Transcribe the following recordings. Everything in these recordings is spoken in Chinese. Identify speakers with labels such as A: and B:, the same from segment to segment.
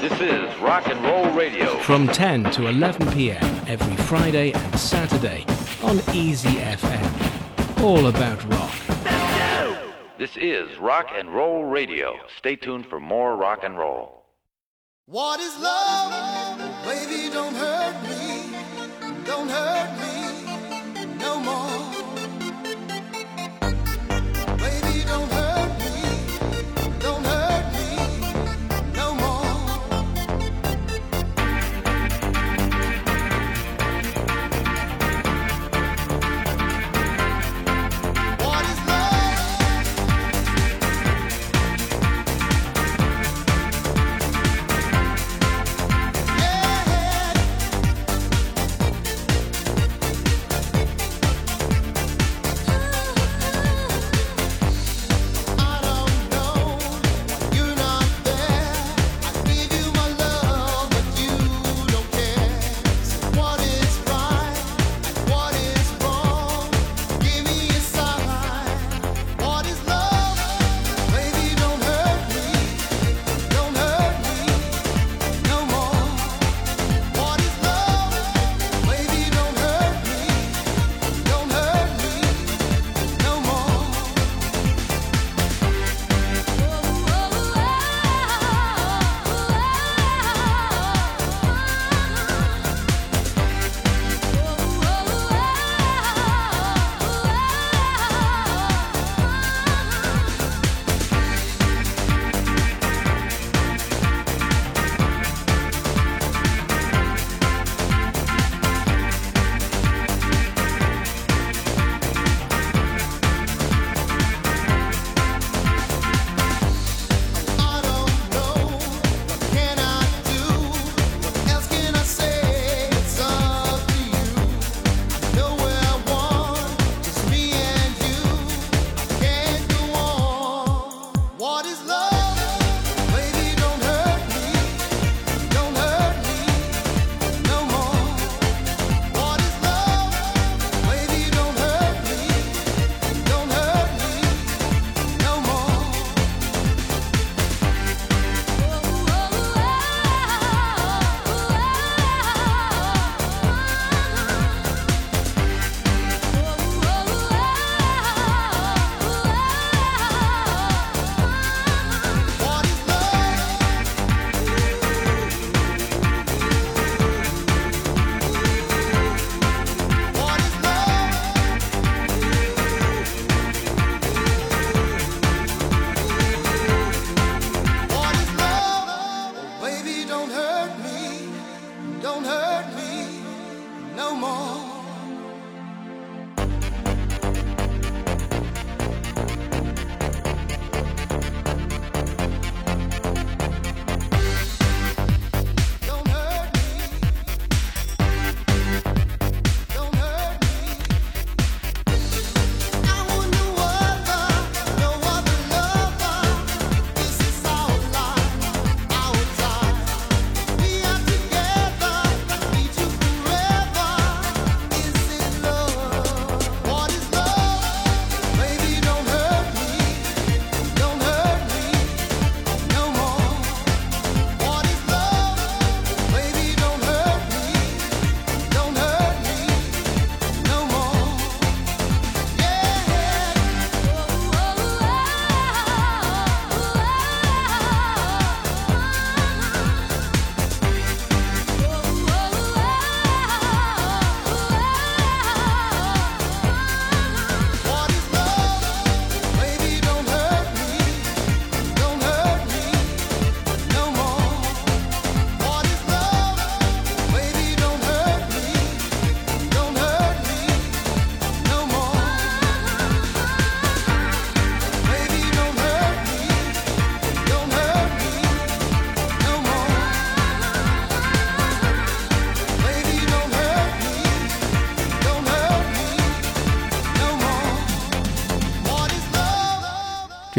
A: This is Rock and Roll Radio.
B: From 10 to 11 p.m. every Friday and Saturday on Easy FM. All about rock.
A: This is Rock and Roll Radio. Stay tuned for more rock and roll.
C: What is love? Baby, don't hurt me.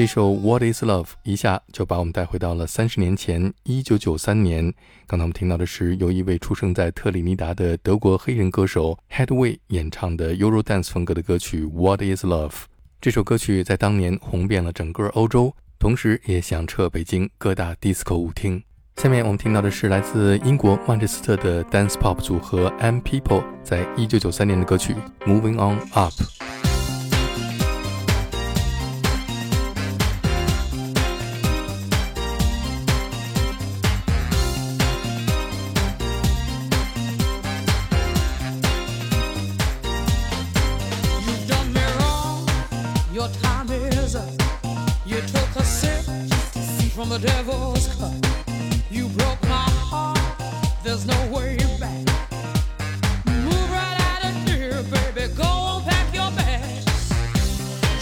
D: 首《What Is Love》一下就把我们带回到了三十年前，一九九三年。刚才我们听到的是由一位出生在特立尼达的德国黑人歌手 Headway 演唱的 Eurodance 风格的歌曲《What Is Love》。这首歌曲在当年红遍了整个欧洲，同时也响彻北京各大 disco 舞厅。下面我们听到的是来自英国曼彻斯特的 dance pop 组合 M People 在一九九三年的歌曲《Moving On Up》。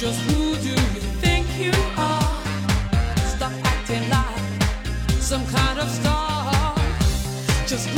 E: Just who do you think you are? Stop acting like some kind of star. Just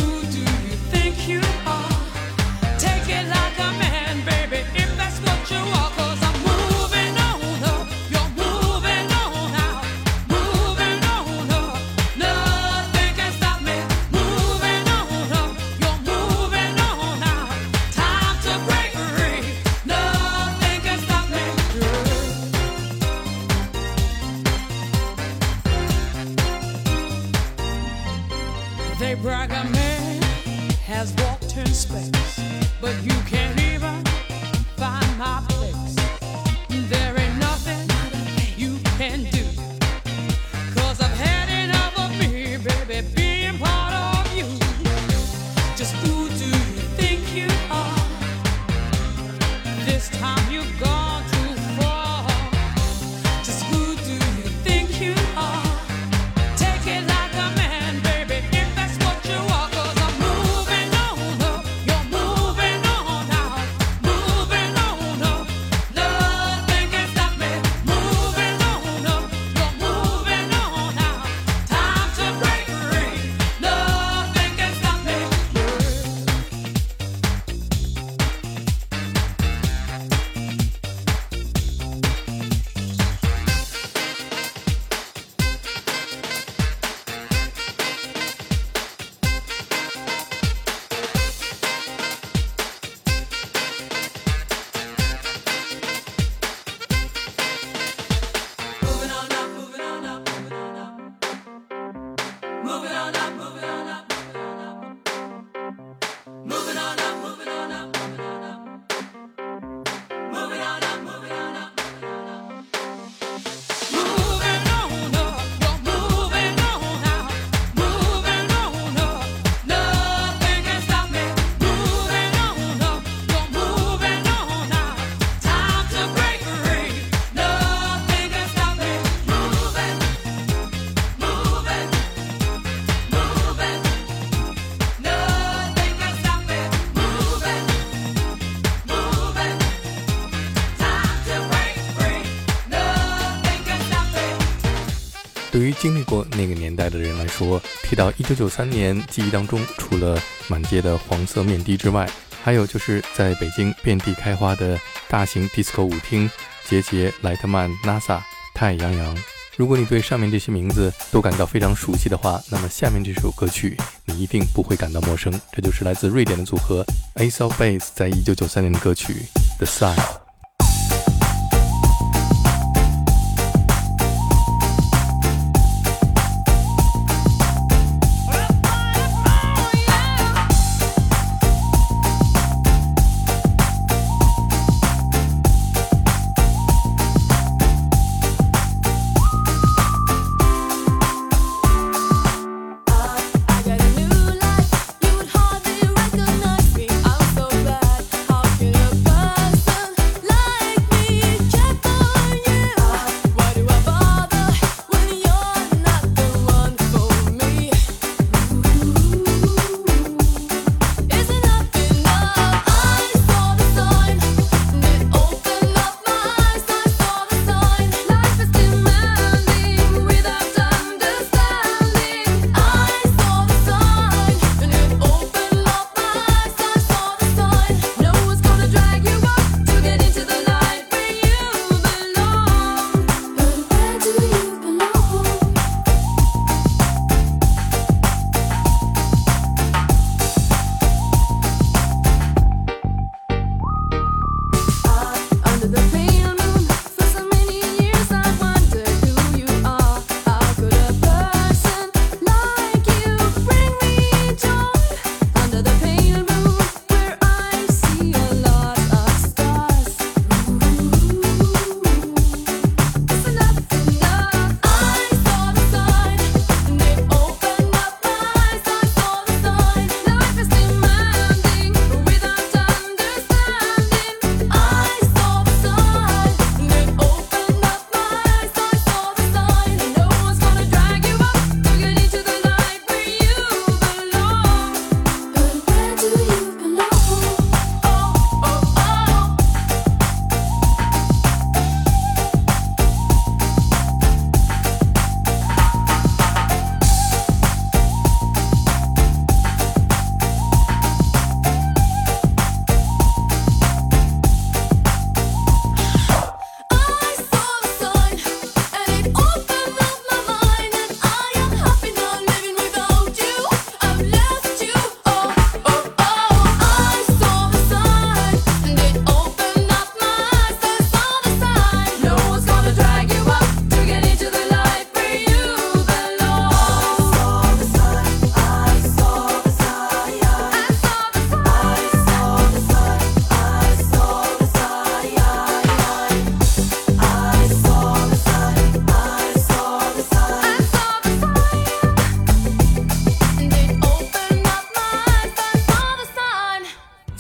D: 经历过那个年代的人来说，提到1993年，记忆当中除了满街的黄色面的之外，还有就是在北京遍地开花的大型 disco 舞厅，杰杰、莱特曼、NASA、太阳阳。如果你对上面这些名字都感到非常熟悉的话，那么下面这首歌曲你一定不会感到陌生。这就是来自瑞典的组合 Ace of Base 在1993年的歌曲《The Sign》。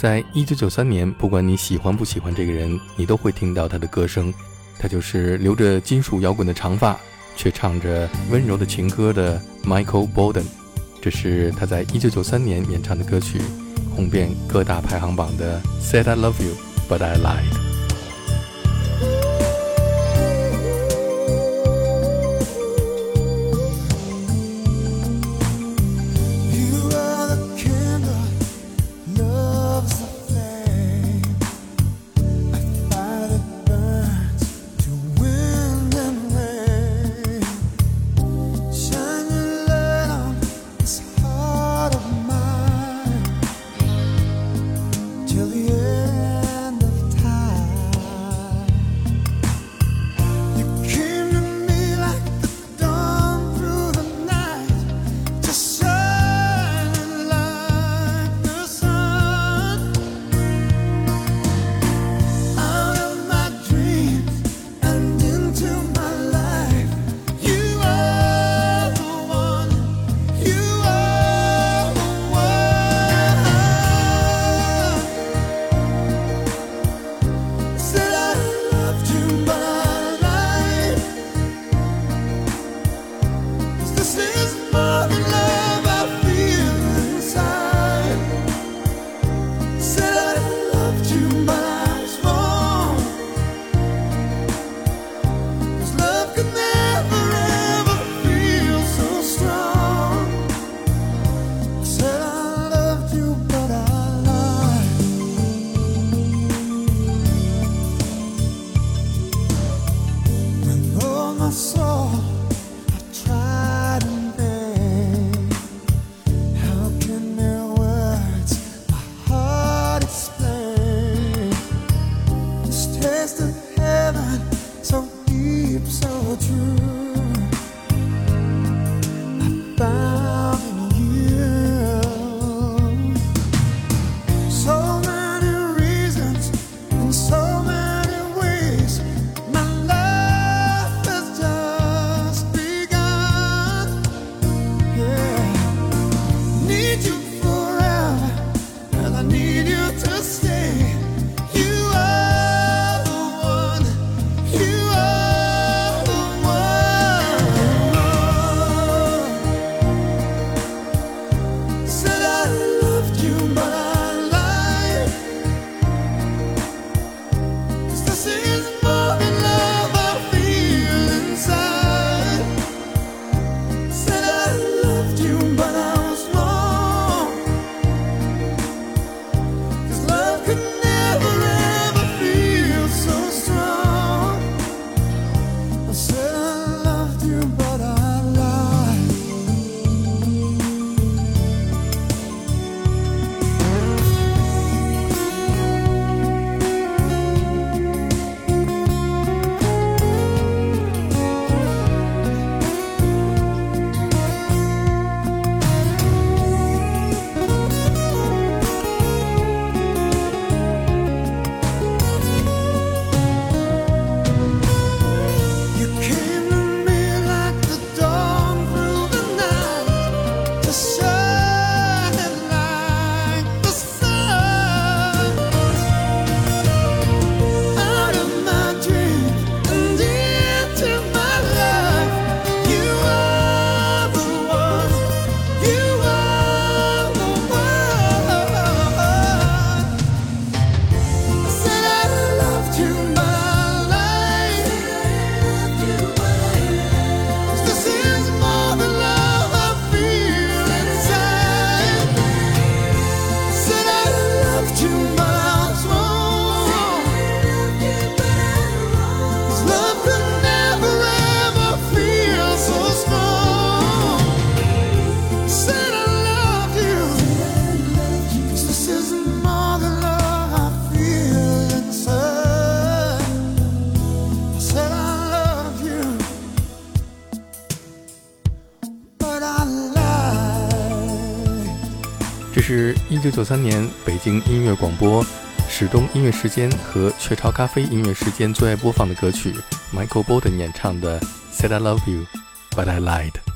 D: 在一九九三年不管你喜欢不喜欢这个人你都会听到他的歌声。他就是留着金属摇滚的长发却唱着温柔的情歌的 michael borden 这是他在一九九三年演唱的歌曲红遍各大排行榜的 said i love you but i lied
F: through
D: 是一九九三年北京音乐广播史东音乐时间和雀巢咖啡音乐时间最爱播放的歌曲 michael borden 演唱的 said i love you but i lied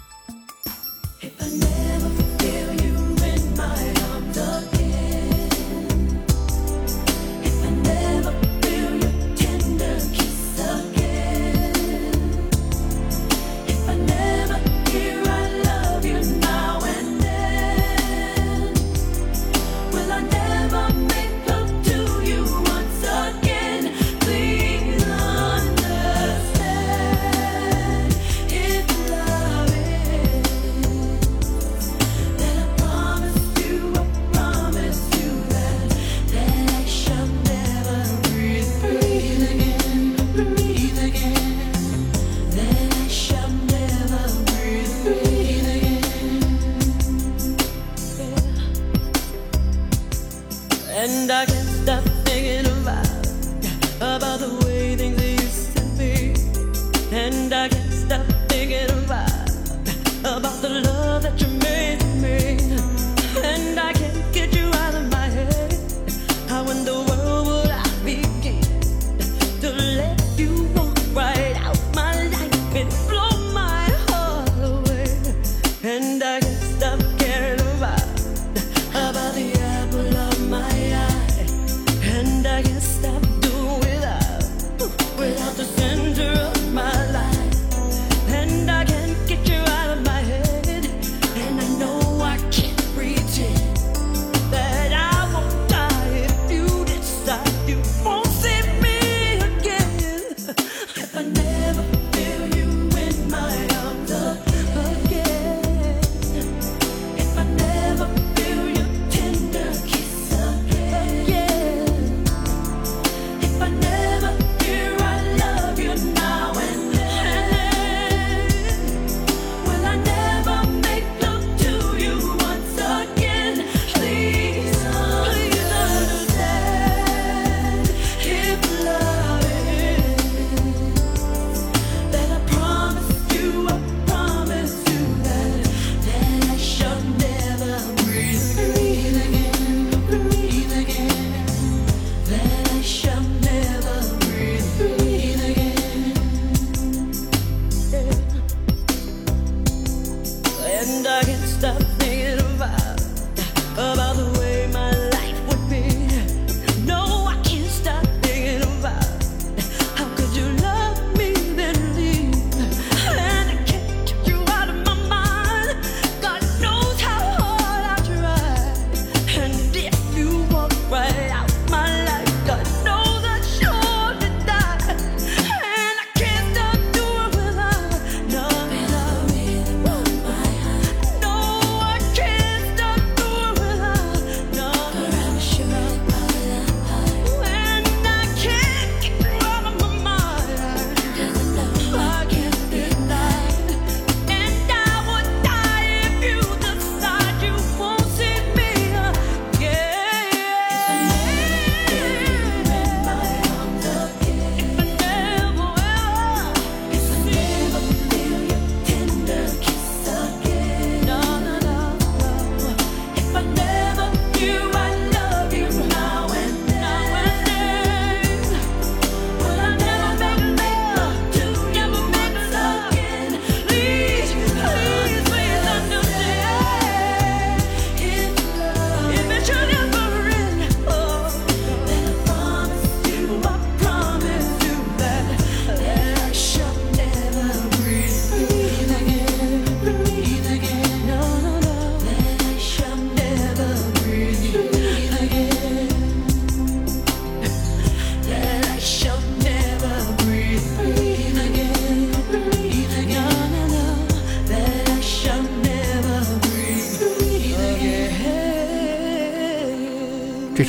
G: been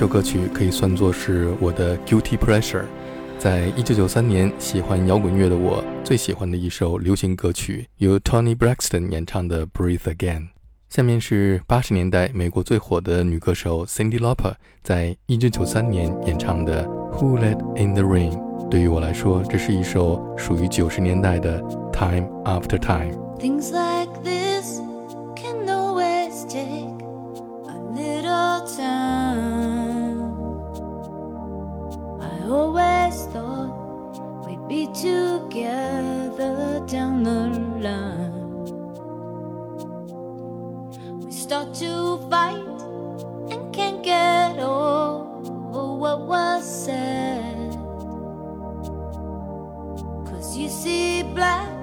G: 首歌曲可以算作是我的 guilty pressure 在一九九三年喜欢摇滚乐的我最喜欢的一首流行歌曲由 tony braxton 演唱的 breathe again 下面是八十年代美国最火的女歌手 cindy lopper 在一九九三年演唱的 who let in the rain 对于我来说这是一首属于九十年代的 time after time
H: always thought we'd be together down the line. We start to fight and can't get over what was said. Cause you see black.